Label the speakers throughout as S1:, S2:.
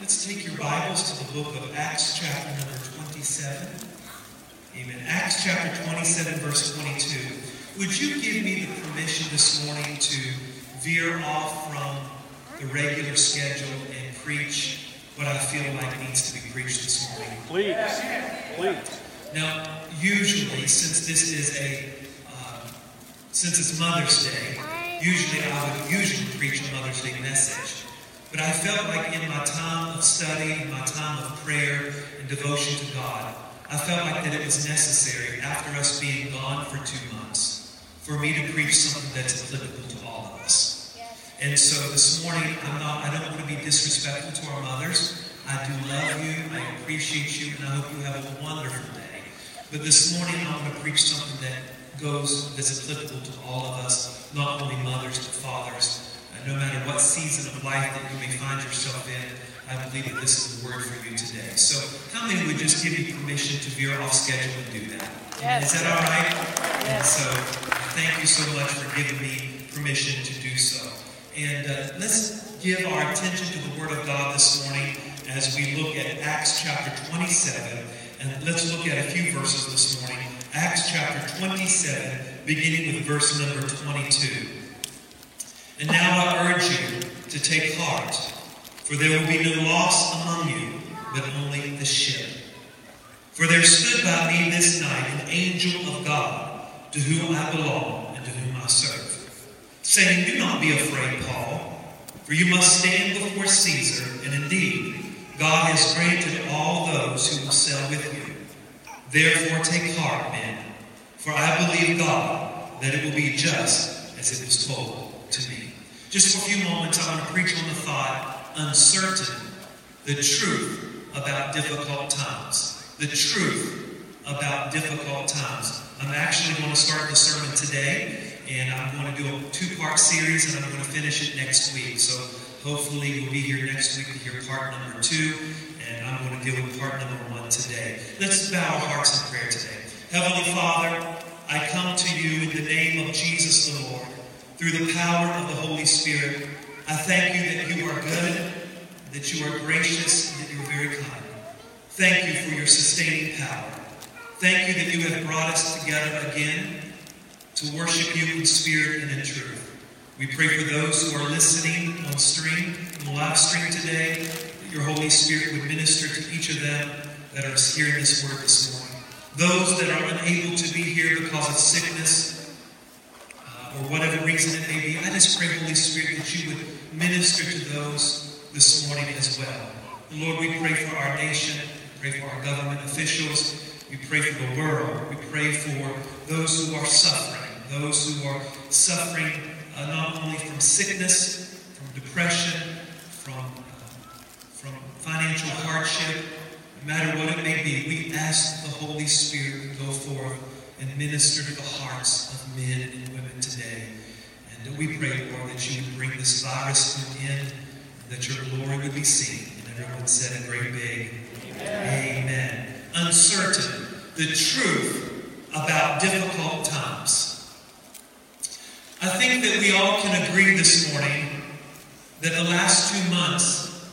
S1: Let's take your Bibles to the book of Acts, chapter number 27. Amen. Acts chapter 27, verse 22. Would you give me the permission this morning to veer off from the regular schedule and preach what I feel like needs to be preached this morning?
S2: Please. Please.
S1: Now, usually, since this is a, uh, since it's Mother's Day, usually I would usually preach a Mother's Day message. But I felt like in my time of study, in my time of prayer and devotion to God, I felt like that it was necessary after us being gone for two months for me to preach something that's applicable to all of us. And so this morning, I'm not, I don't want to be disrespectful to our mothers. I do love you, I appreciate you, and I hope you have a wonderful day. But this morning, I'm going to preach something that goes, that's applicable to all of us, not only mothers, but fathers no matter what season of life that you may find yourself in, I believe that this is the word for you today. So, how many would just give you permission to veer off schedule and do that? Yes. Is that all right? Yes. so, thank you so much for giving me permission to do so. And uh, let's give our attention to the Word of God this morning as we look at Acts chapter 27. And let's look at a few verses this morning. Acts chapter 27, beginning with verse number 22. And now I urge you to take heart, for there will be no loss among you, but only the ship. For there stood by me this night an angel of God, to whom I belong and to whom I serve, saying, Do not be afraid, Paul, for you must stand before Caesar, and indeed, God has granted all those who will sail with you. Therefore, take heart, men, for I believe God that it will be just as it was told to me. Just for a few moments, I want to preach on the thought uncertain, the truth about difficult times. The truth about difficult times. I'm actually going to start the sermon today, and I'm going to do a two part series, and I'm going to finish it next week. So hopefully, you'll be here next week to hear part number two, and I'm going to deal with part number one today. Let's bow our hearts in prayer today. Heavenly Father, I come to you in the name of Jesus the Lord through the power of the Holy Spirit. I thank you that you are good, that you are gracious, and that you are very kind. Thank you for your sustaining power. Thank you that you have brought us together again to worship you in spirit and in truth. We pray for those who are listening on stream, on the live stream today, that your Holy Spirit would minister to each of them that are hearing this word this morning. Those that are unable to be here because of sickness, or whatever reason it may be, I just pray, Holy Spirit, that you would minister to those this morning as well. Lord, we pray for our nation, we pray for our government officials, we pray for the world, we pray for those who are suffering, those who are suffering uh, not only from sickness, from depression, from, uh, from financial hardship, no matter what it may be, we ask the Holy Spirit to go forth and minister to the hearts of men and women today. And we pray, Lord, that you would bring this virus to an end, that your glory would be seen. And everyone said a great big Amen. Amen. Uncertain, the truth about difficult times. I think that we all can agree this morning that the last two months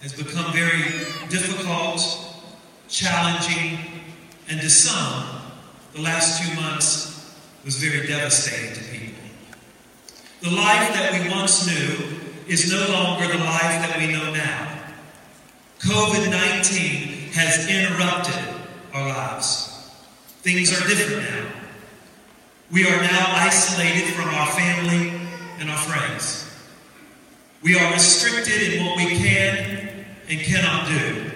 S1: has become very difficult, challenging, and to some, the last two months was very devastating to people. The life that we once knew is no longer the life that we know now. COVID 19 has interrupted our lives. Things are different now. We are now isolated from our family and our friends. We are restricted in what we can and cannot do.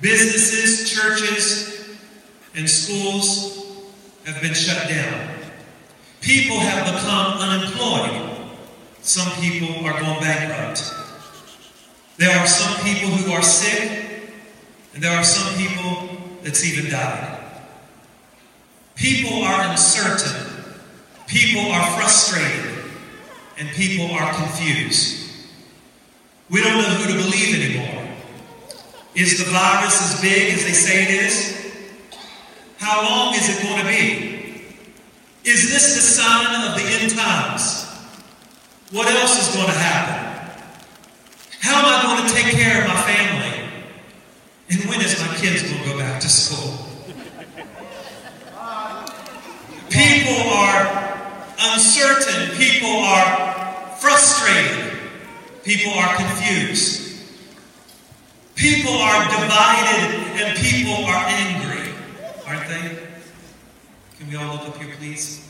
S1: Businesses, churches, and schools have been shut down. People have become unemployed. Some people are going bankrupt. There are some people who are sick, and there are some people that's even died. People are uncertain. People are frustrated. And people are confused. We don't know who to believe anymore. Is the virus as big as they say it is? How long is it going to be? Is this the sign of the end times? What else is going to happen? How am I going to take care of my family? And when is my kids going to go back to school? People are uncertain. People are frustrated. People are confused. People are divided and people are angry aren't they? Can we all look up here, please?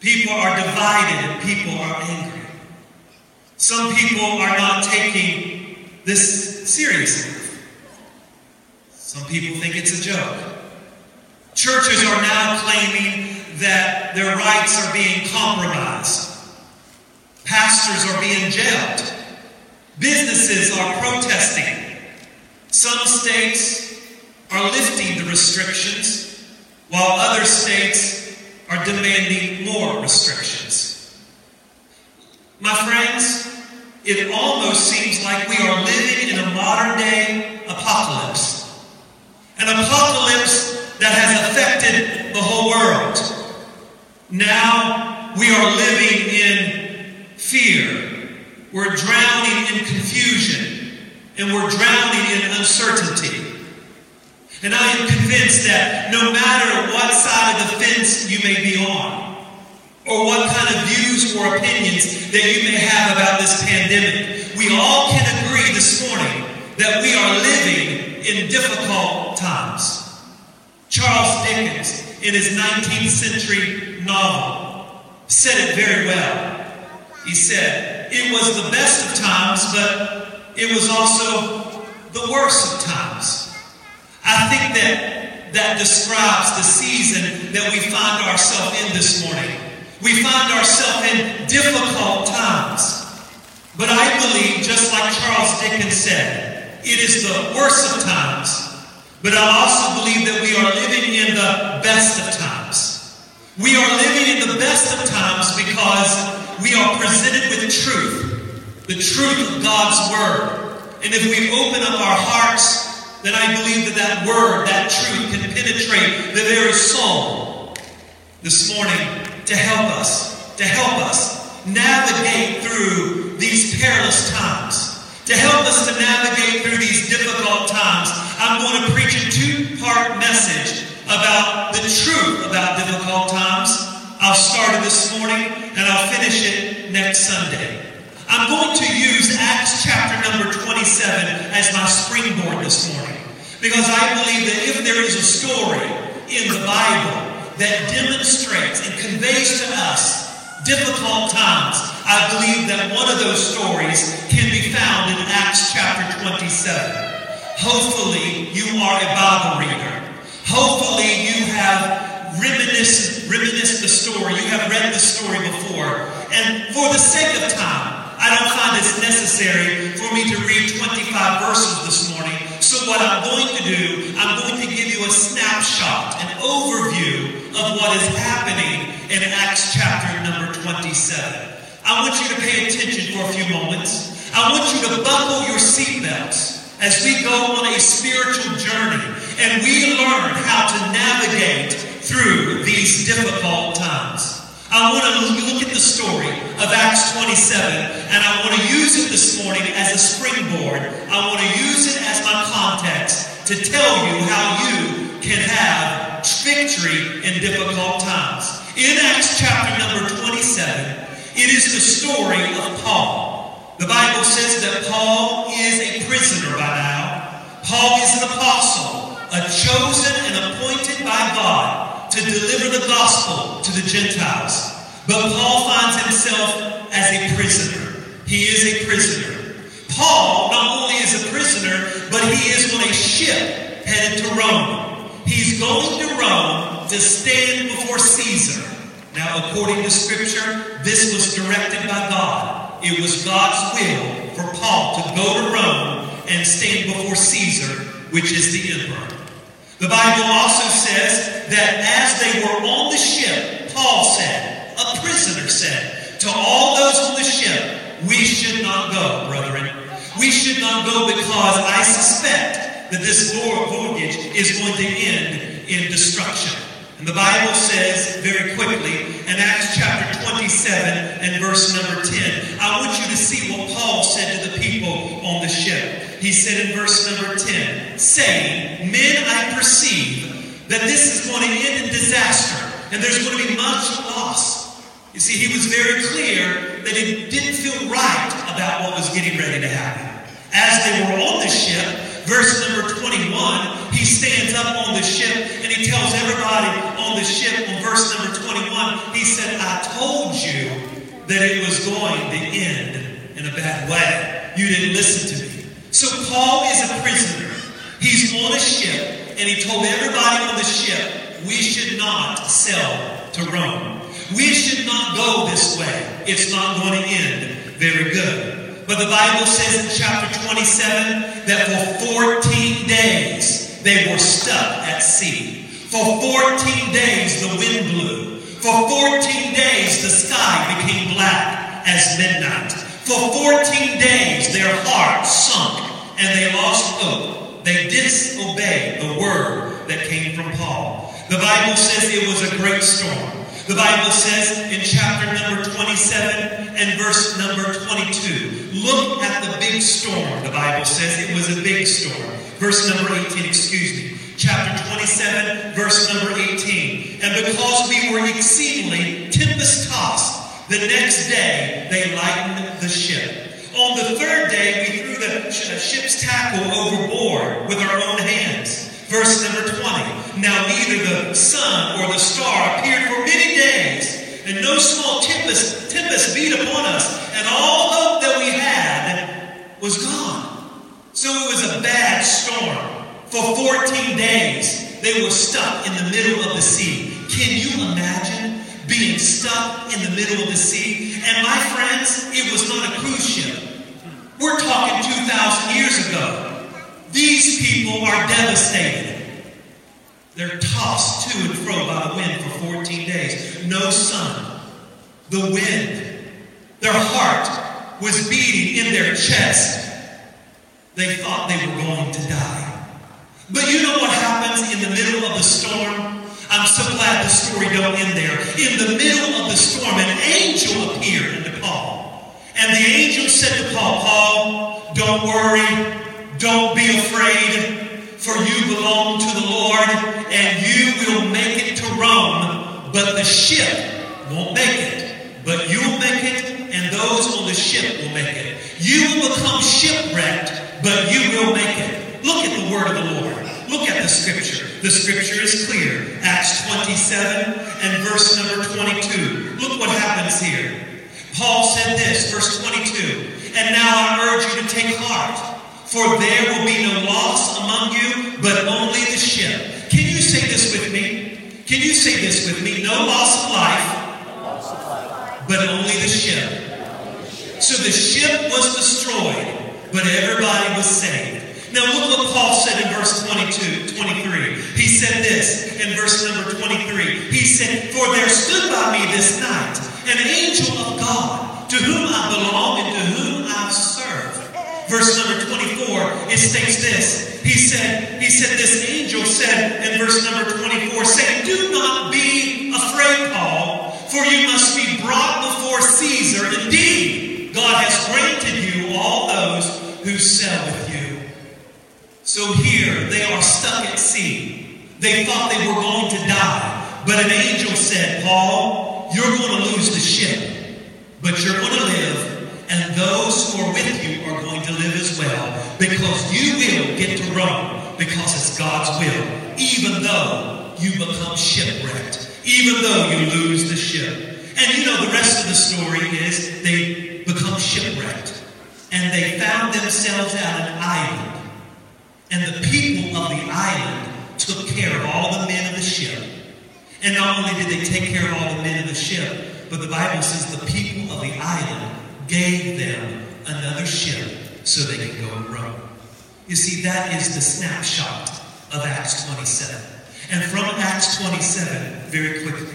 S1: People are divided and people are angry. Some people are not taking this seriously. Some people think it's a joke. Churches are now claiming that their rights are being compromised. Pastors are being jailed. Businesses are protesting. Some states are lifting the restrictions, while other states are demanding more restrictions. My friends, it almost seems like we are living in a modern day apocalypse. An apocalypse that has affected the whole world. Now we are living in fear. We're drowning in confusion. And we're drowning in uncertainty. And I am convinced that no matter what side of the fence you may be on, or what kind of views or opinions that you may have about this pandemic, we all can agree this morning that we are living in difficult times. Charles Dickens, in his 19th century novel, said it very well. He said, It was the best of times, but it was also the worst of times. I think that that describes the season that we find ourselves in this morning. We find ourselves in difficult times. But I believe, just like Charles Dickens said, it is the worst of times. But I also believe that we are living in the best of times. We are living in the best of times because we are presented with truth, the truth of God's Word. And if we open up our hearts, then I believe that that Word, that truth, can penetrate the very soul this morning to help us, to help us navigate through these perilous times. To help us to navigate through these difficult times, I'm going to preach a two part message about the truth about difficult times. I'll start it this morning and I'll finish it next Sunday. I'm going to use Acts chapter number 27 as my springboard this morning because I believe that if there is a story in the Bible that demonstrates and conveys to us difficult times, I believe that one of those stories can be found in Acts chapter 27. Hopefully, you are a Bible reader. Hopefully, you have reminisced, reminisced the story. You have read the story before. And for the sake of time, I don't find it necessary for me to read 25 verses this morning. So, what I'm going to do, I'm going to give you a snapshot, an overview of what is happening in Acts chapter number 27. I want you to pay attention for a few moments. I want you to buckle your seatbelts as we go on a spiritual journey and we learn how to navigate through these difficult times. I want to look at the story of Acts 27 and I want to use it this morning as a springboard. I want to use it as my context to tell you how you can have victory in difficult times. In Acts chapter number 27, it is the story of Paul. The Bible says that Paul is a prisoner by now. Paul is an apostle, a chosen and appointed by To deliver the gospel to the Gentiles. But Paul finds himself as a prisoner. He is a prisoner. Paul not only is a prisoner, but he is on a ship headed to Rome. He's going to Rome to stand before Caesar. Now, according to Scripture, this was directed by God. It was God's will for Paul to go to Rome and stand before Caesar, which is the emperor. The Bible also says that as they were on the ship, Paul said, a prisoner said, to all those on the ship, we should not go, brethren. We should not go because I suspect that this voyage is going to end in destruction. And the Bible says very quickly in Acts chapter 27 and verse number 10, I want you to see what Paul said to the people on the ship. He said in verse number 10, saying, Men, I perceive that this is going to end in disaster, and there's going to be much loss. You see, he was very clear that it didn't feel right about what was getting ready to happen. As they were on the ship, verse number 21, he stands up on the ship and he tells everybody on the ship, on verse number 21, he said, I told you that it was going to end in a bad way. You didn't listen to me. So Paul is a prisoner. He's on a ship, and he told everybody on the ship, we should not sail to Rome. We should not go this way. It's not going to end very good. But the Bible says in chapter 27 that for 14 days they were stuck at sea. For 14 days the wind blew. For 14 days the sky became black as midnight. For 14 days their hearts sunk and they lost hope. They disobeyed the word that came from Paul. The Bible says it was a great storm. The Bible says in chapter number 27 and verse number 22, look at the big storm. The Bible says it was a big storm. Verse number 18, excuse me. Chapter 27, verse number 18. And because we were exceedingly tempest tossed, the next day they lightened the ship. On the third day, we threw the uh, ship's tackle overboard with our own hands. Verse number 20. Now neither the sun or the star appeared for many days, and no small tempest, tempest beat upon us, and all hope that we had was gone. So it was a bad storm. For 14 days, they were stuck in the middle of the sea. Can you imagine being stuck in the middle of the sea? And my friends, it was not a cruise ship. We're talking 2,000 years ago. These people are devastated. They're tossed to and fro by the wind for 14 days. No sun. The wind. Their heart was beating in their chest. They thought they were going to die. But you know what happens in the middle of the storm? I'm so glad the story don't end there. In the middle of the storm, an angel appeared unto Paul. And the angel said to Paul, Paul, don't worry. Don't be afraid, for you belong to the Lord, and you will make it to Rome, but the ship won't make it. But you'll make it, and those on the ship will make it. You will become shipwrecked, but you will make it. Look at the word of the Lord. Look at the scripture. The scripture is clear. Acts 27 and verse number 22. Look what happens here. Paul said this, verse 22. And now I urge you to take heart. For there will be no loss among you, but only the ship. Can you say this with me? Can you say this with me? No loss of life, but only the ship. So the ship was destroyed, but everybody was saved. Now look what Paul said in verse 22, 23. He said this in verse number 23. He said, For there stood by me this night an angel of God, to whom I belong and to whom I serve verse number 24, it states this. He said, he said, this angel said in verse number 24, saying, Do not be afraid, Paul, for you must be brought before Caesar. Indeed, God has granted you all those who sail with you. So here they are stuck at sea. They thought they were going to die. But an angel said, Paul, you're going to lose the ship, but you're going to live and those who are with you are going to live as well because you will get to Rome because it's God's will, even though you become shipwrecked, even though you lose the ship. And you know, the rest of the story is they become shipwrecked and they found themselves at an island. And the people of the island took care of all the men of the ship. And not only did they take care of all the men of the ship, but the Bible says the people of the island gave them another ship so they could go and row. You see, that is the snapshot of Acts 27. And from Acts 27, very quickly,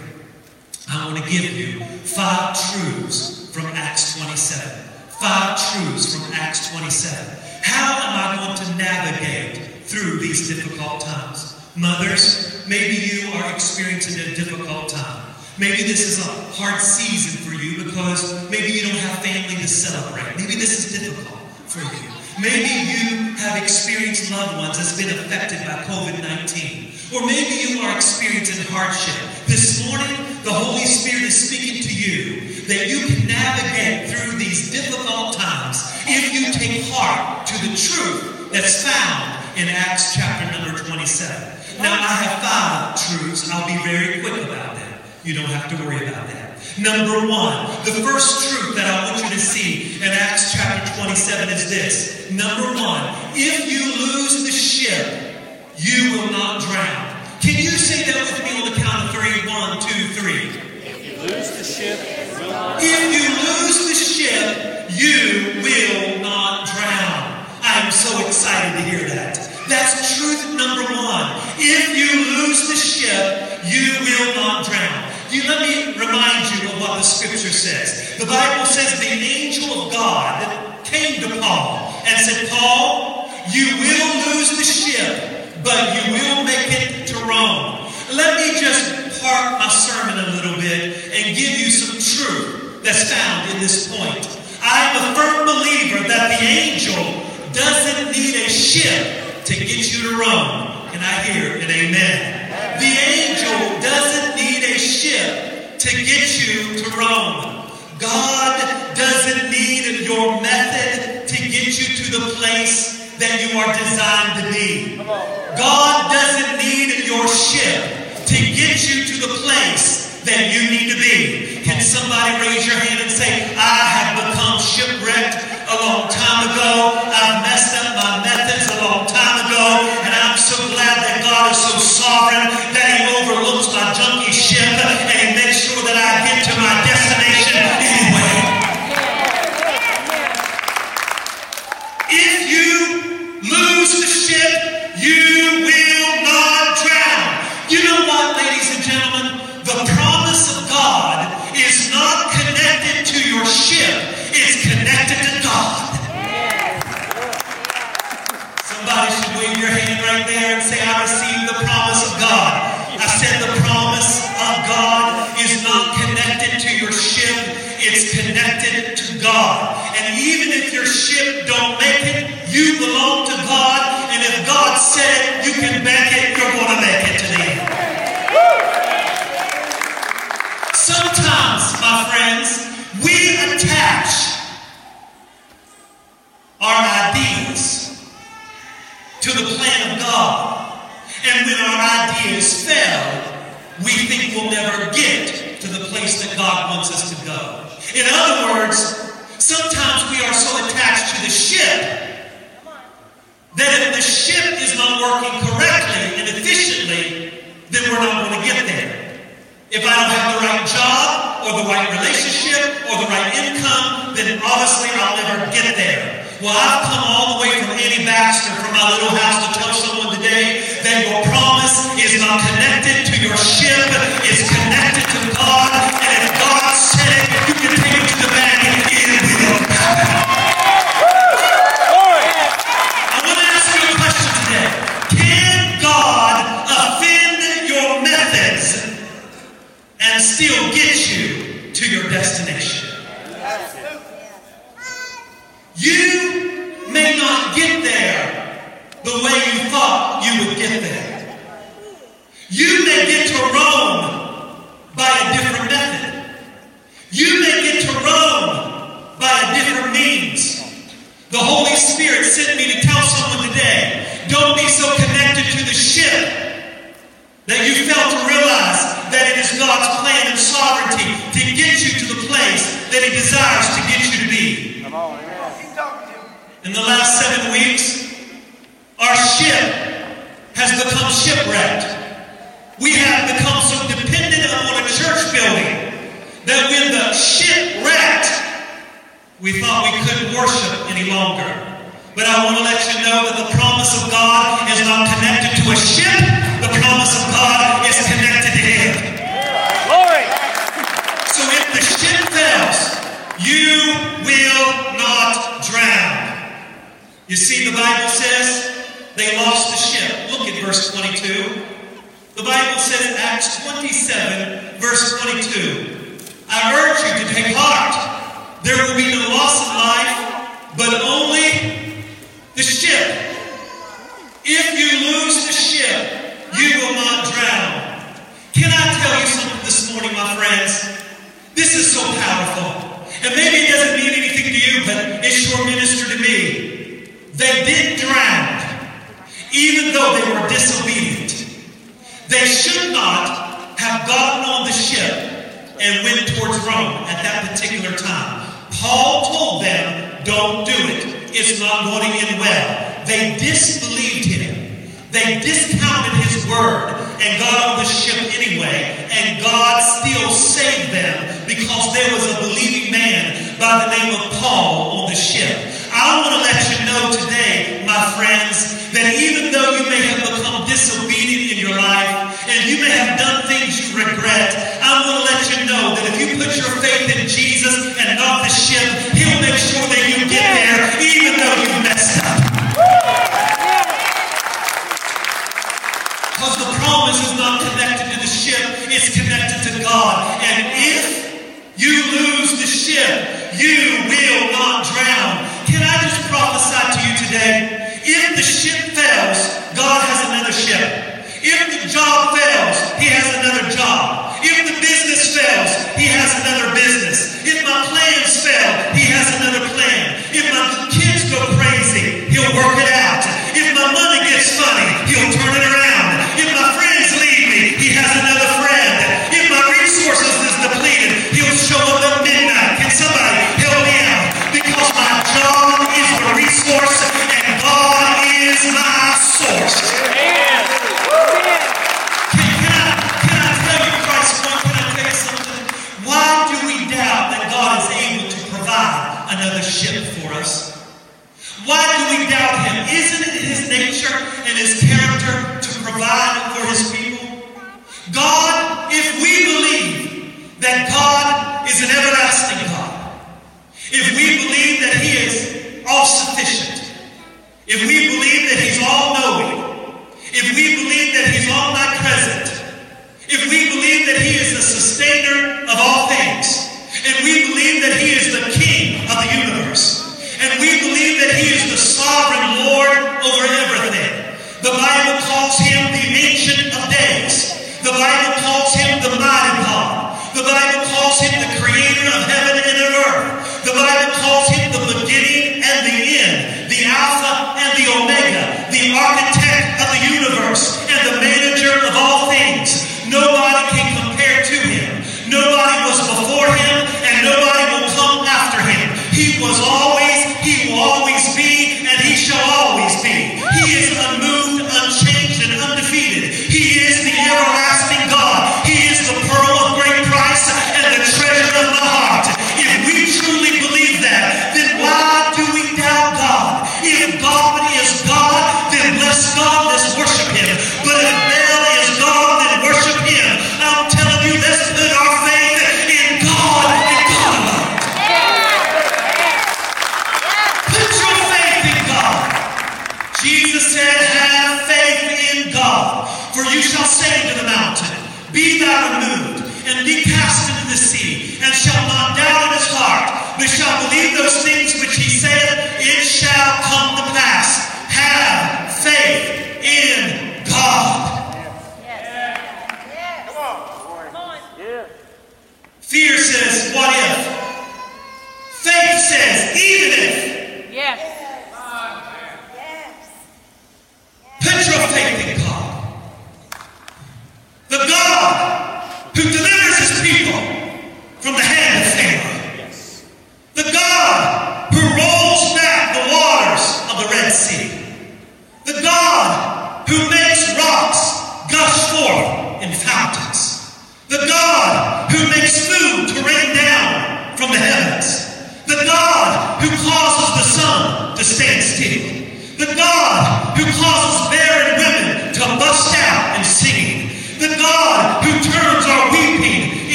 S1: I want to give you five truths from Acts 27. Five truths from Acts 27. How am I going to navigate through these difficult times? Mothers, maybe you are experiencing a difficult time. Maybe this is a hard season for you because maybe you don't have family to celebrate. Maybe this is difficult for you. Maybe you have experienced loved ones that's been affected by COVID-19. Or maybe you are experiencing hardship. This morning, the Holy Spirit is speaking to you that you can navigate through these difficult times if you take heart to the truth that's found in Acts chapter number 27. Now, I have five truths. I'll be very quick about them. You don't have to worry about that. Number one, the first truth that I want you to see in Acts chapter 27 is this. Number one, if you lose the ship, you will not drown. Can you say that with me on the count of three? One, two, three.
S2: If you lose the ship, you will not.
S1: If you lose the ship, you will not drown. I am so excited to hear that. That's truth number one. If you lose the ship, you will not drown. You, let me remind you of what the scripture says. The Bible says the angel of God came to Paul and said, Paul, you will lose the ship, but you will make it to Rome. Let me just park my sermon a little bit and give you some truth that's found in this point. I'm a firm believer that the angel doesn't need a ship to get you to Rome. Can I hear an amen? The angel doesn't need a ship to get you to Rome. God doesn't need your method to get you to the place that you are designed to be. God doesn't need your ship to get you to the place that you need to be. Can somebody raise your hand and say, I have become shipwrecked a long time ago. I've messed up my methods a long time ago. And I'm so glad that God is so sovereign that He overlooks my junky ship and He makes sure that I get to my destination God. I said the promise of God is not connected to your ship, it's connected to God. And even if your ship don't make it, you belong to God. And if God said you can make it, you're going to make it to the end. Sometimes, my friends, we attach our ideas to the plan of God. And when our ideas fail, we think we'll never get to the place that God wants us to go. In other words, sometimes we are so attached to the ship that if the ship is not working correctly and efficiently, then we're not going to get there. If I don't have the right job or the right relationship or the right income, then obviously I'll never get there. Well, I've come all the way from Annie Baxter from my little house to tell someone today that your promise is not connected to your ship, it's connected to God. And if God said it, you can take it to the bank and it will happen. I want to ask you a question today. Can God offend your methods and still get you to your destination? You may not get there the way you thought you would get there. You may get to Rome by a different method. You may get to Rome by a different means. The Holy Spirit sent me to tell someone today don't be so connected to the ship that you fail to realize that it is God's plan and sovereignty to get you to the place that He desires to get you to be.
S2: On.
S1: In the last seven weeks, our ship has become shipwrecked. We have become so dependent upon a church building that when the ship wrecked, we thought we couldn't worship any longer. But I want to let you know that the promise of God is not connected to a ship. The promise of God is connected to Him.
S2: Glory.
S1: So if the ship fails, you will not drown. You see, the Bible says they lost the ship. Look at verse 22. The Bible said in Acts 27, verse 22, I urge you to take heart. There will be no loss of life, but only the ship. If you lose the ship, you will not drown. Can I tell you something this morning, my friends? This is so powerful. And maybe it doesn't mean anything to you, but it sure ministered to me. They did drown even though they were disobedient. They should not have gotten on the ship and went towards Rome at that particular time. Paul told them, don't do it. It's not going to end well. They disbelieved him. They discounted his word and got on the ship anyway. And God still saved them because there was a believing man by the name of Paul on the ship. I want to let you know today, my friends, that even though you may have become disobedient in your life, and you may have done things you regret, I want to let you know that if you put your faith in Jesus and not the ship, that He is the King of the universe. And we believe that He is the sovereign Lord over everything. The Bible calls Him the Ancient of Days. The Bible calls Him the Mighty God. The Bible calls Him the Creator of heaven and of earth. The Bible calls Him the beginning and the end, the Alpha and the Omega, the architect of the universe and the manager of all things. Nobody was always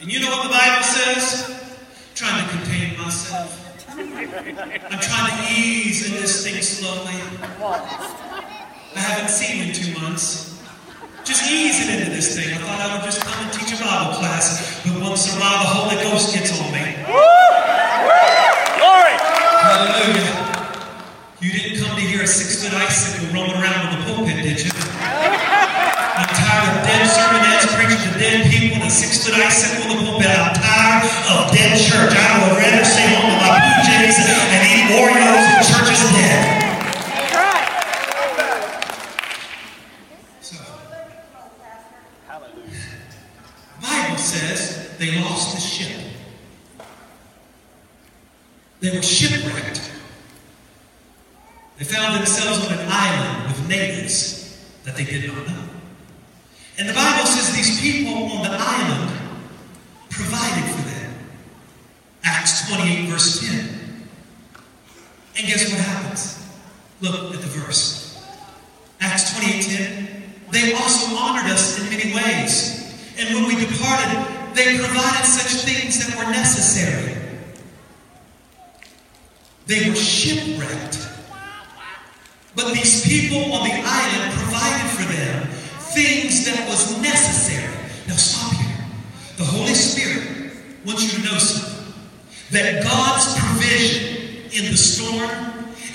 S1: And you know what the Bible says? I'm trying to contain myself. I'm trying to ease into this thing slowly. I haven't seen you in two months. Just easing into this thing. I thought I would just come and teach a Bible class, but once in a while the Holy Ghost gets on me.
S2: Glory!
S1: Hallelujah. You didn't come to hear a six foot icicle rolling around on the pulpit, did you? I'm tired of dead sermonettes preaching to dead people a six foot icicle in the pulpit. I'm tired of dead church. I would rather stay home with my PJs and eat Oreos and church is dead. So,
S2: Hallelujah.
S1: Bible says they lost the ship. They were shipwrecked. They found themselves on an island with natives that they did not know. And the Bible says these people on the island provided for them. Acts 28, verse 10. And guess what happens? Look at the verse. Acts 28, 10. They also honored us in many ways. And when we departed, they provided such things that were necessary. They were shipwrecked. But these people on the island provided for them things that was necessary. Now stop here. The Holy Spirit wants you to know something. That God's provision in the storm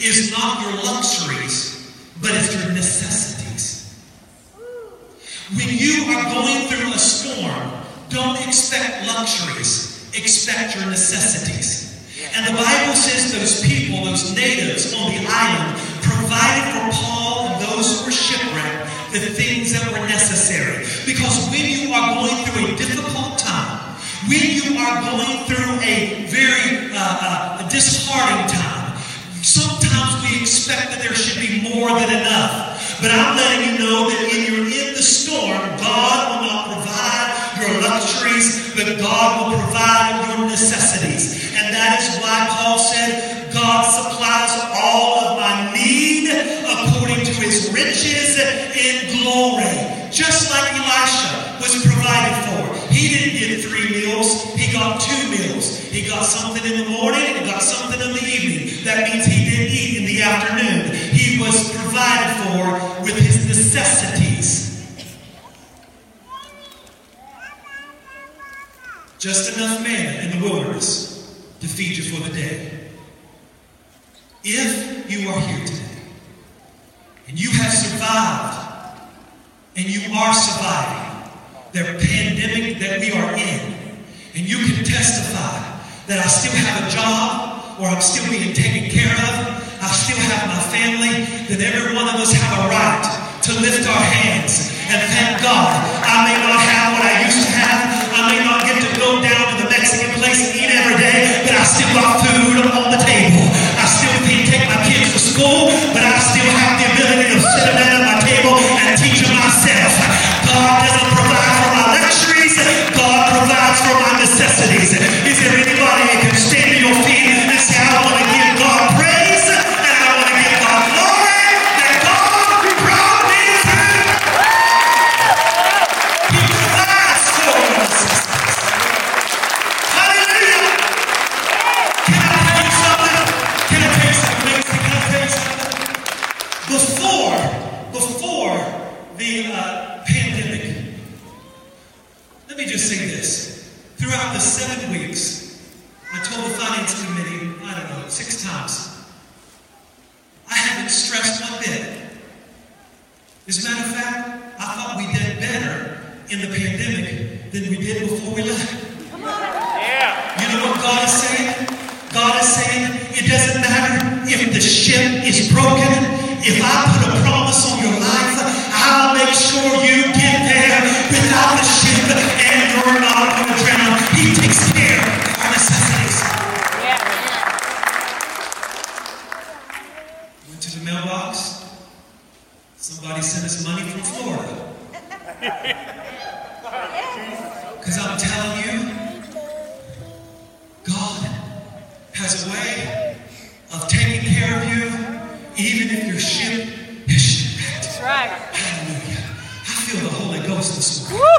S1: is not your luxuries, but it's your necessities. When you are going through a storm, don't expect luxuries, expect your necessities. And the Bible says those people, those natives on the island, provided for Paul and those who were shipwrecked the things that were necessary. Because when you are going through a difficult time, when you are going through a very uh, uh, disheartening time, sometimes we expect that there should be more than enough. But I'm letting you know that when you're in the storm, God will not provide your luxuries, but God will provide your necessities. And that is why Paul said, God supplies all of my his riches in glory. Just like Elisha was provided for. He didn't get three meals, he got two meals. He got something in the morning and got something in the evening. That means he didn't eat in the afternoon. He was provided for with his necessities. Just enough manna in the wilderness to feed you for the day. If you are here today and you have survived. And you are surviving the pandemic that we are in, and you can testify that I still have a job or I'm still being taken care of, I still have my family, That every one of us have a right to lift our hands and thank God. Has a way of taking care of you, even if your ship is shipwrecked.
S3: That's right.
S1: Hallelujah. I feel the Holy Ghost this morning.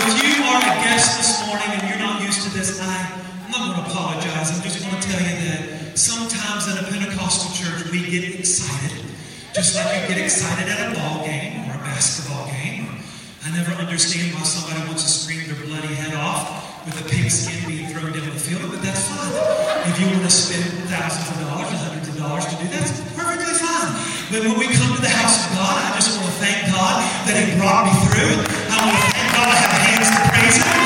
S1: If you are a guest this morning and you're not used to this, I, I'm not going to apologize. I'm just going to tell you that sometimes in a Pentecostal Pentecostal church, we get excited, just like you get excited at a ball game or a basketball game. I never understand why somebody wants to scream their bloody head off with a pigskin being thrown down the field, but that's fine. If you want to spend thousands of dollars or hundreds of dollars to do that, that's perfectly fine. But when we come to the house of God, I just want to thank God that He brought me through. I want to thank God I have hands to praise Him.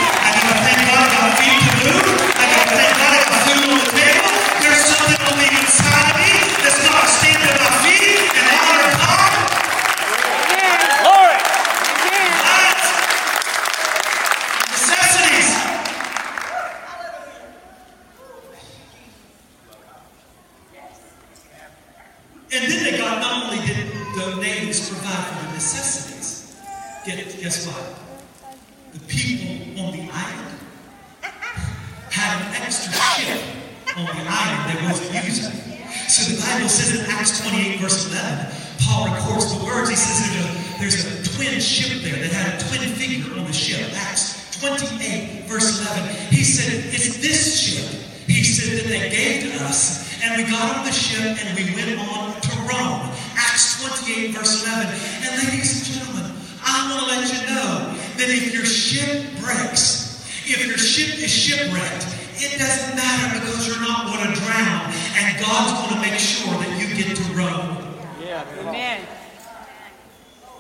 S1: 28, verse 11. And ladies and gentlemen, I want to let you know that if your ship breaks, if your ship is shipwrecked, it doesn't matter because you're not going to drown, and God's going to make sure that you get to Rome.
S2: Yeah.
S3: Amen.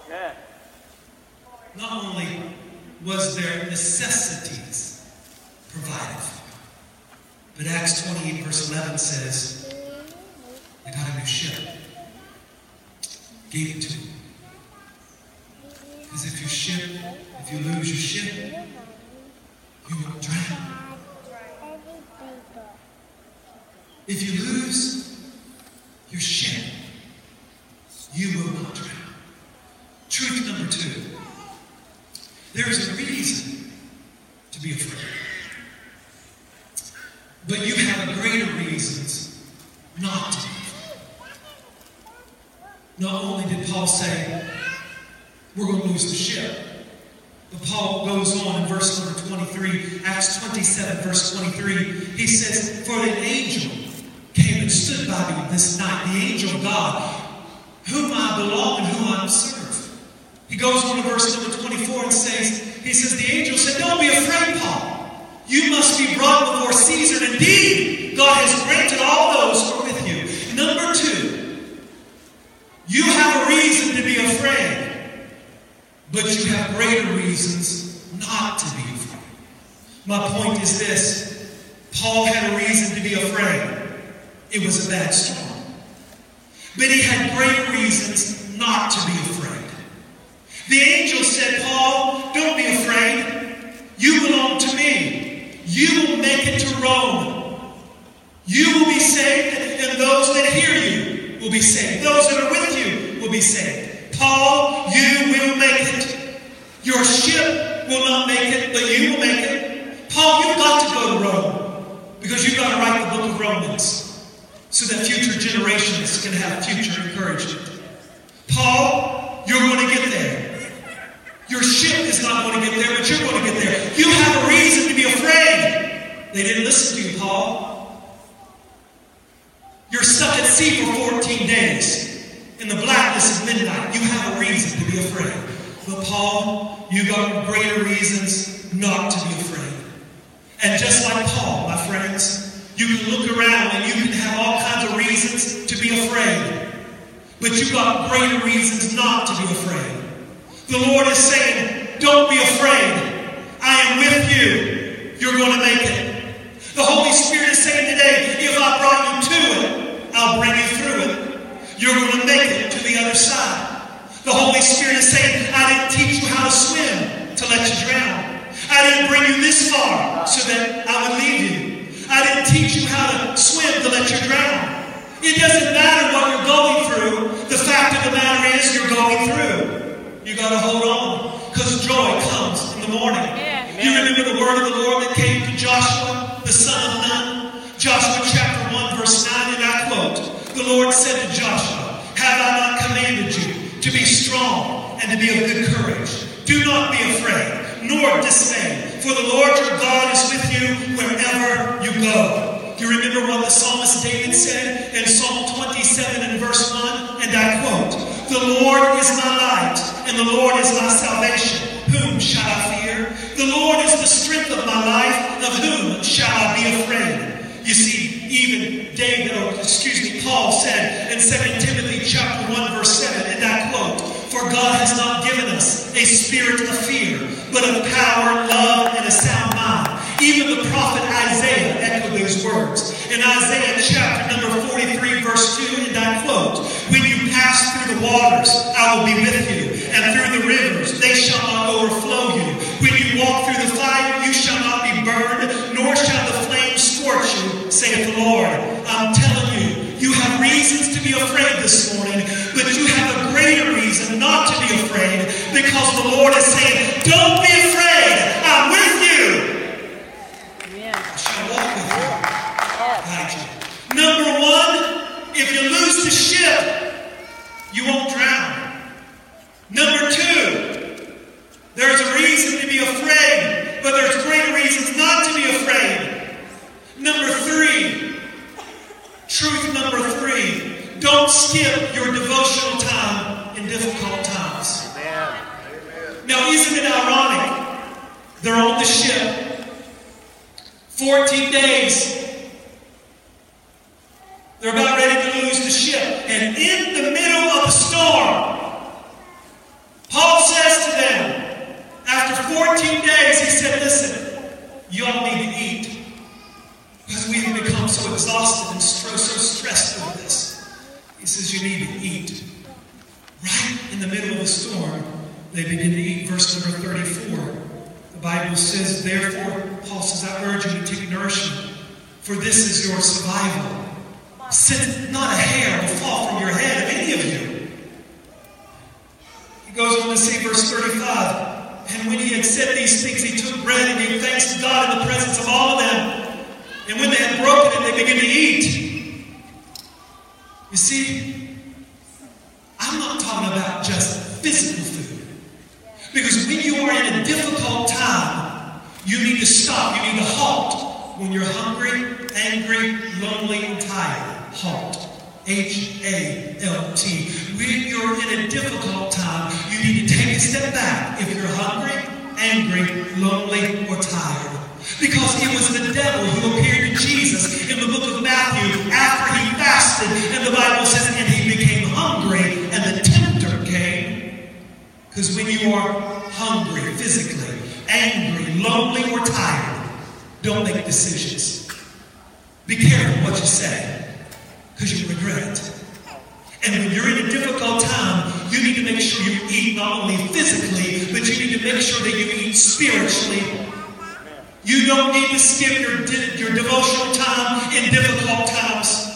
S2: Yeah.
S1: Not only was there necessities provided but Acts 28, verse 11 says, they got a new ship. Gave it to them. Because if your ship, if you lose your ship, you will drown. If you lose your ship, you will not drown. Truth number two there is a reason to be afraid. But you have greater reasons not to be. Not only did Paul say, we're going to lose the ship, but Paul goes on in verse number 23, Acts 27, verse 23. He says, For an angel came and stood by me this night, the angel of God, whom I belong and whom I serve. He goes on to verse number 24 and says, He says, The angel said, Don't be afraid, Paul. You must be brought before Caesar. Indeed, God has granted all those who are with you. Number two, you have a reason to be afraid, but you have greater reasons not to be afraid. My point is this Paul had a reason to be afraid. It was a bad storm. But he had great reasons not to be afraid. The angel said, Paul, don't be afraid. You belong to me. You will make it to Rome. You will be saved, and those that hear you will be saved. Those that are with will be saved. Paul, you will make it. Your ship will not make it, but you will make it. Paul, you've got to go to Rome because you've got to write the book of Romans so that future generations can have future encouragement. Paul, you're going to get there. Your ship is not going to get there, but you're going to get there. You have a reason to be afraid. They didn't listen to you, Paul. You're stuck at sea for 14 days in the blackness of midnight. You have a reason to be afraid. But Paul, you got greater reasons not to be afraid. And just like Paul, my friends, you can look around and you can have all kinds of reasons to be afraid. But you got greater reasons not to be afraid. The Lord is saying, Don't be afraid. I am with you. You're going to make it. The Holy Spirit is saying today, If I brought you to it, I'll bring you through it. You're going to make it to the other side. The Holy Spirit is saying, I didn't teach you how to swim to let you drown. I didn't bring you this far so that I would leave you. I didn't teach you how to swim to let you drown. It doesn't matter what you're going through. The fact of the matter is you're going through. You got to hold on because joy comes in the morning.
S3: Yeah.
S1: You remember the word of the Lord that came to Joshua, the son of Nun? Joshua chapter 1, verse 9, and I the Lord said to Joshua, Have I not commanded you to be strong and to be of good courage? Do not be afraid, nor dismay, for the Lord your God is with you wherever you go. You remember what the psalmist David said in Psalm 27 and verse 1? And I quote, The Lord is my light, and the Lord is my salvation. Whom shall I fear? The Lord is the strength of my life, of whom shall I be afraid? You see, even David, or excuse me, Paul said in 2 Timothy chapter 1, verse 7, and I quote, For God has not given us a spirit of fear, but of power, love, and a sound mind. Even the prophet Isaiah echoed those words. In Isaiah chapter number 43, verse 2, and I quote, When you pass through the waters, I will be with you, and through the rivers, they shall not overflow you. When you walk through the fire, you shall not be burned, nor shall the flames scorch you, saith the Lord. I'm telling you, you have reasons to be afraid this morning, but you have a greater reason not to be afraid because the Lord is saying, Don't be afraid, I'm with you. I shall walk with you, you. Number one, if you lose the ship, you won't drown. Number two, there's a reason to be afraid, but there's great reasons not to be afraid. Number three, truth number three, don't skip your devotional time in difficult times. Now, isn't it ironic? They're on the ship, 14 days. When you are hungry physically, angry, lonely, or tired, don't make decisions. Be careful what you say, because you'll regret it. And when you're in a difficult time, you need to make sure you eat not only physically, but you need to make sure that you eat spiritually. You don't need to skip your, your devotional time in difficult times.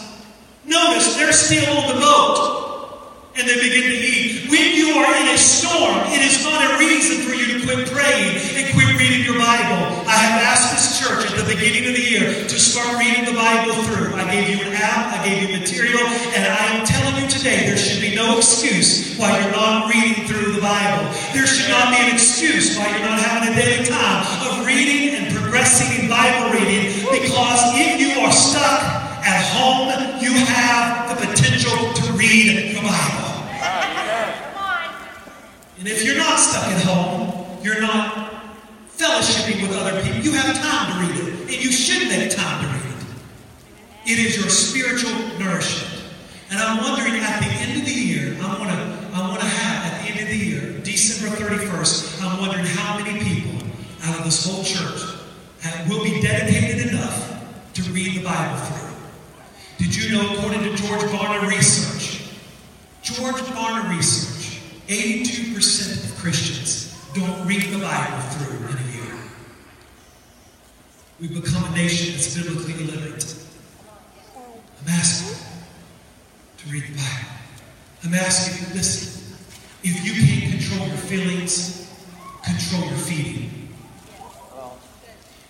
S1: Notice they're still on the boat and they begin to eat. When you are in a storm, it is not a reason for you to quit praying and quit reading your Bible. I have asked this church at the beginning of the year to start reading the Bible through. I gave you an app, I gave you material, and I am telling you today there should be no excuse why you're not reading through the Bible. There should not be an excuse why you're not having a daily time of reading and progressing in Bible reading because if you are stuck at home, you have read Bible. And if you're not stuck at home, you're not fellowshipping with other people. You have time to read it, and you should make time to read it. It is your spiritual nourishment. And I'm wondering at the end of the year, I want to I want to have at the end of the year, December 31st, I'm wondering how many people out of this whole church have, will be dedicated enough to read the Bible through. Did you know, according to George Barna research, George Barna research, 82% of Christians don't read the Bible through in a year. We've become a nation that's biblically illiterate. I'm asking to read the Bible. I'm asking you listen. If you can't control your feelings, control your feeding.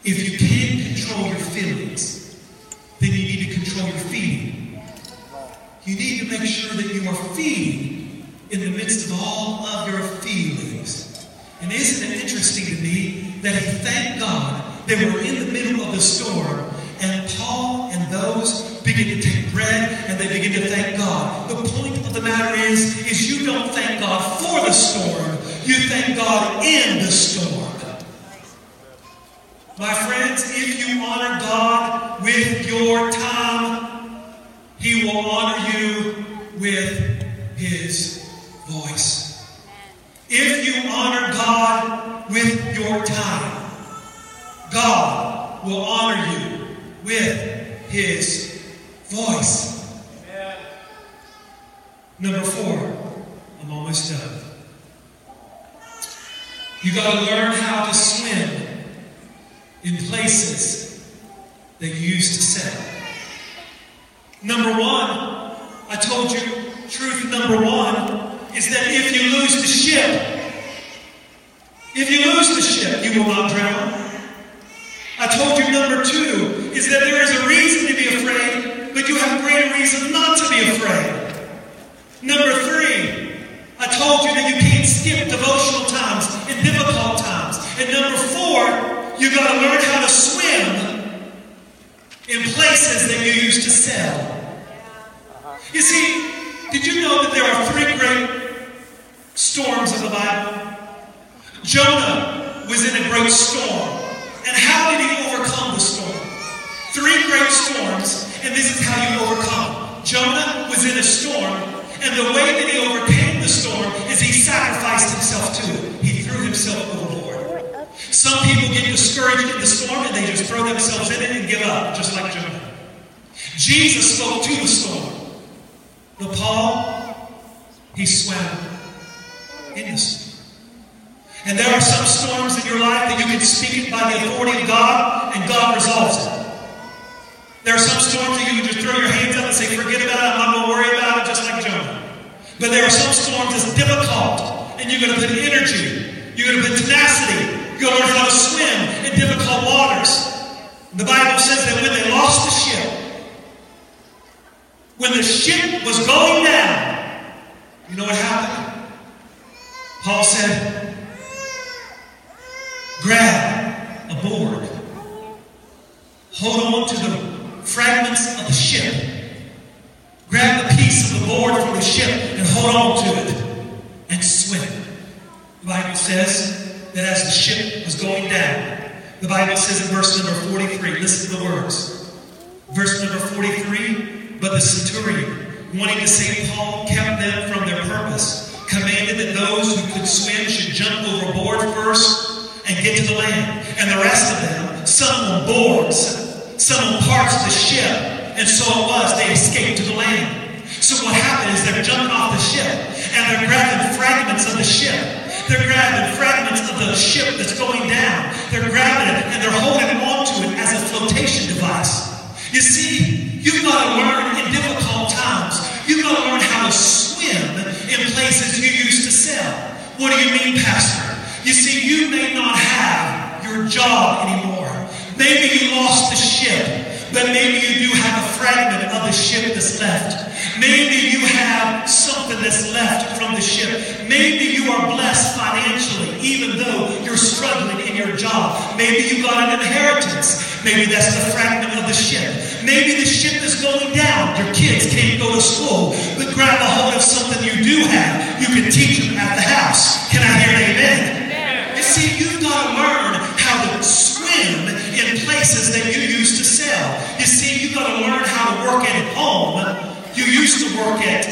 S1: If you can't control your feelings, then you need to control your feeding. You need to make sure that you are feeding in the midst of all of your feelings. And isn't it interesting to me that he thanked God they were in the middle of the storm, and Paul and those begin to take bread and they begin to thank God. The point of the matter is, is you don't thank God for the storm. You thank God in the storm. My friends, if you honor God with your time, He will honor you with His voice. If you honor God with your time, God will honor you with His voice. Number four, I'm almost done. You got to learn how to swim in places that you used to sell. Number one, I told you, truth number one is that if you lose the ship, if you lose the ship, you will not drown. I told you number two is that there is a reason to be afraid, but you have greater reason not to be afraid. Number three, I told you that you can't skip devotional times and difficult times. And number four, you got to learn how to swim in places that you used to sell. You see, did you know that there are three great storms in the Bible? Jonah was in a great storm. And how did he overcome the storm? Three great storms, and this is how you overcome. Jonah was in a storm, and the way that he overcame the storm is he sacrificed himself to it. He threw himself overboard. Some people get discouraged in the storm and they just throw themselves in it and give up, just like Jonah. Jesus spoke to the storm. But Paul, he swam in the storm. And there are some storms in your life that you can speak it by the authority of God, and God resolves it. There are some storms that you can just throw your hands up and say, forget about it, I'm not going to worry about it, just like Jonah. But there are some storms that's difficult, and you're going to put energy, you're going to put tenacity, you learn how to swim in difficult waters. The Bible says that when they lost the ship, when the ship was going down, you know what happened? Paul said, grab a board, hold on to the fragments of the ship, grab a piece of the board from the ship and hold on to it and swim. The Bible says that as the ship was going down, the Bible says in verse number 43, listen to the words. Verse number 43, but the centurion, wanting to save Paul, kept them from their purpose, commanded that those who could swim should jump overboard first and get to the land, and the rest of them, some on boards, some on parts of the ship, and so it was, they escaped to the land. So what happened is they're jumping off the ship, and they're grabbing fragments of the ship, they're grabbing fragments of the ship that's going down. They're grabbing it and they're holding on to it as a flotation device. You see, you've got to learn in difficult times. You've got to learn how to swim in places you used to sail. What do you mean, Pastor? You see, you may not have your job anymore. Maybe you lost the ship, but maybe you do have a fragment of the ship that's left. Maybe you have something that's left from the ship. Maybe you are blessed financially, even though you're struggling in your job. Maybe you got an inheritance. Maybe that's the fragment of the ship. Maybe the ship is going down. Your kids can't go to school, but grab a hold of something you do have. You can teach them at the house. Can I hear an amen? You see, you've got to learn how to swim places that you used to sell. You see, you've got to learn how to work at home you used to work at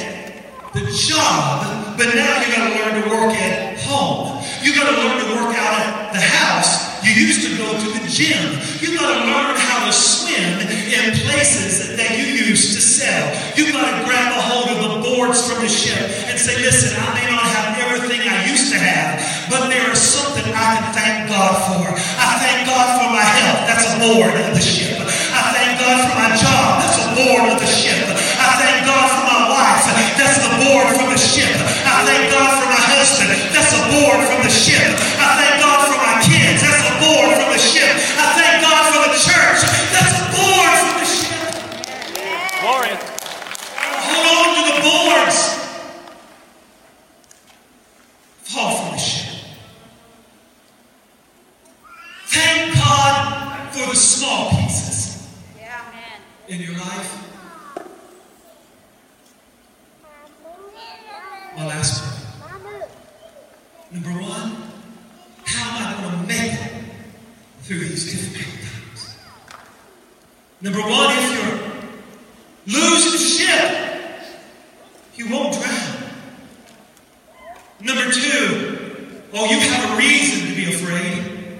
S1: the job, but now you got to learn to work at home. You got to learn to work out at the house. You used to go to the gym. You got to learn how to swim in places that you used to sell. You got to grab a hold of the boards from the ship and say, listen, I may not everything I used to have, but there is something I can thank God for. I thank God for my health. That's a board of the ship. I thank God for my job. That's a board of the ship. I thank God for my wife. That's the board from the ship. I thank God for my husband. That's a board from the ship. I thank God for my kids. That's a board from the ship. I thank God for the church. That's a board from the ship.
S2: Glory.
S1: Hold on to the boards. Fall from the ship. Thank God for the small pieces in your life. My last point. Number one, how am I going to make it through these difficult times? Number one, if you're losing ship, you won't drown. Number two, oh, you have a reason to be afraid,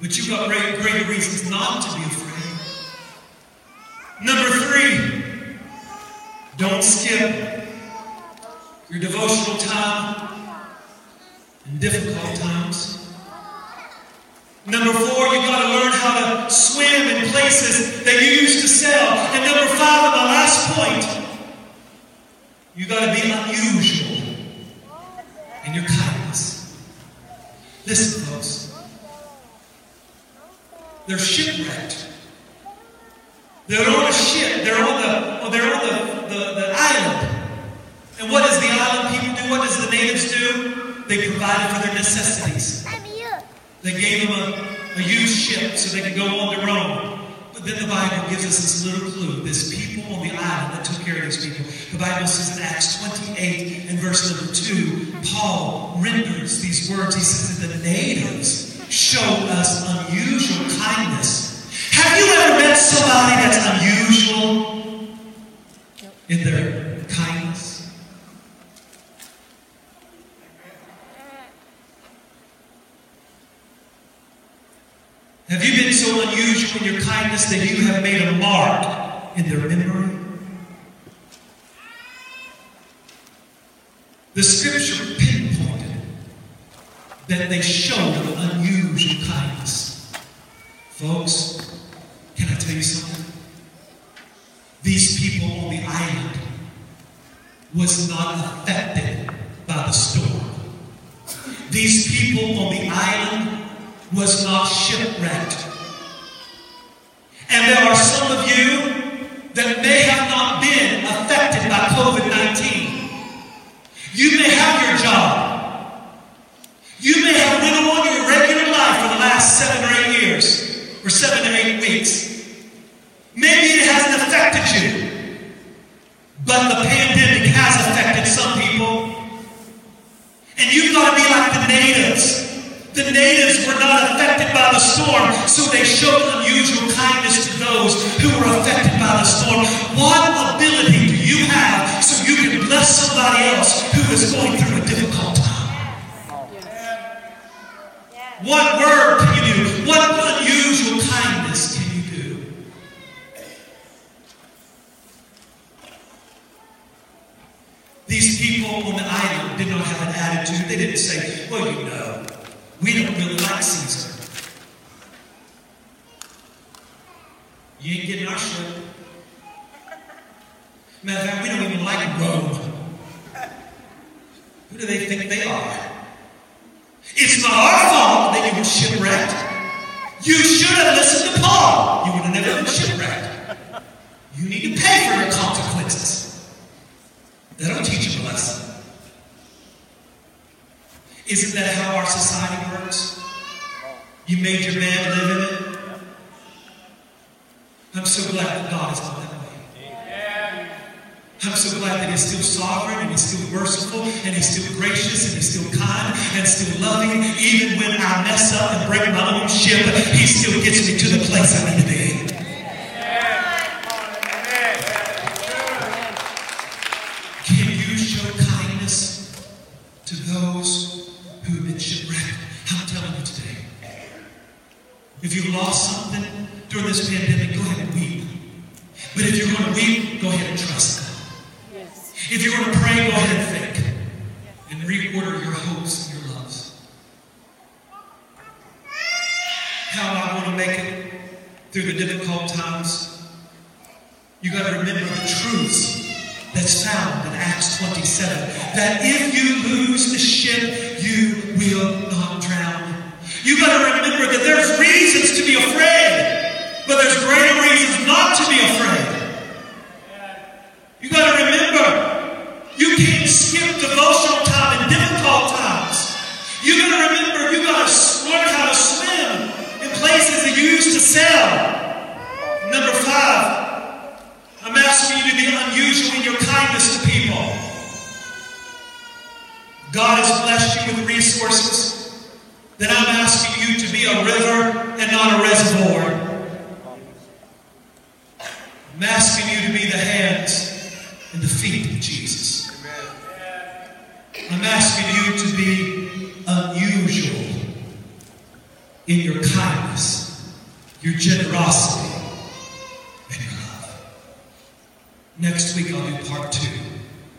S1: but you've got great, greater reasons not to be afraid. Number three, don't skip your devotional time in difficult times. Number four, you've got to learn how to swim in places that you used to sail. And number five, and my last point, you've got to be unusual in your kindness. Listen, folks. They're shipwrecked. They're on a ship. They're on the, oh, they're on the, the, the island. And what does the island people do? What does the natives do? They provided for their necessities. They gave them a, a used ship so they could go on their own. But then the Bible gives us this little clue. This people on the island that took care of these people. The Bible says in Acts 28 and verse number 2, Paul renders these words. He says that the natives showed us unusual kindness. Have you ever met somebody that's unusual in their kindness? Have you been so unusual in your kindness that you have made a mark in their memory? The scripture pinpointed that they showed unusual kindness. Folks, can I tell you something? These people on the island was not affected by the storm. These people on the island was not shipwrecked. And there are some of you that may have not been affected by COVID 19. You may have your job. You may have been on your regular life for the last seven or eight years, or seven or eight weeks. Maybe it hasn't affected you, but the pandemic has affected some people. And you've got to be like the natives. The natives were not affected by the storm, so they showed unusual kindness to those who were affected by the storm. What ability do you have so you can bless somebody else who is going through a difficult time? What word can you do? What unusual kindness can you do? These people on the island did not have an attitude. They didn't say, well, you know, we don't really like Caesar. You ain't getting our shit. Matter of fact, we don't even like Rome. Who do they think they are? It's not our fault that you were shipwrecked. You should have listened to Paul. You would have never been shipwrecked. You need to pay for your consequences. They don't teach you a lesson. Isn't that how our society works? You made your man live in it. I'm so glad that God is not that way. I'm so glad that He's still sovereign and He's still merciful and He's still gracious and He's still kind and still loving. Even when I mess up and break my own ship, He still gets me to the place I need to be. Can you show kindness to those who have been shipwrecked? I'm telling you today. If you've lost something during this pandemic, go ahead and weep. But if you're going to weep, go ahead and trust God. If you're going to pray, go ahead and think. And reorder your hopes and your loves. How am I going to make it through times? You got to remember the truths that's found in Acts 27. That if you lose the ship, you will not drown. You got to remember that there's reasons to be afraid, but there's greater reasons not to be afraid. You got to remember, you can't skip devotional time in difficult times. You got to remember, you got to learn how to swim in places that you used to sail. Number five, I'm asking you to be unusual in your kindness to people. God has blessed you with resources, then I'm asking you to be a river and not a reservoir. I'm asking you to be the hands and the feet of Jesus. I'm asking you to be unusual in your kindness, your generosity, and your love. Next week I'll do part two.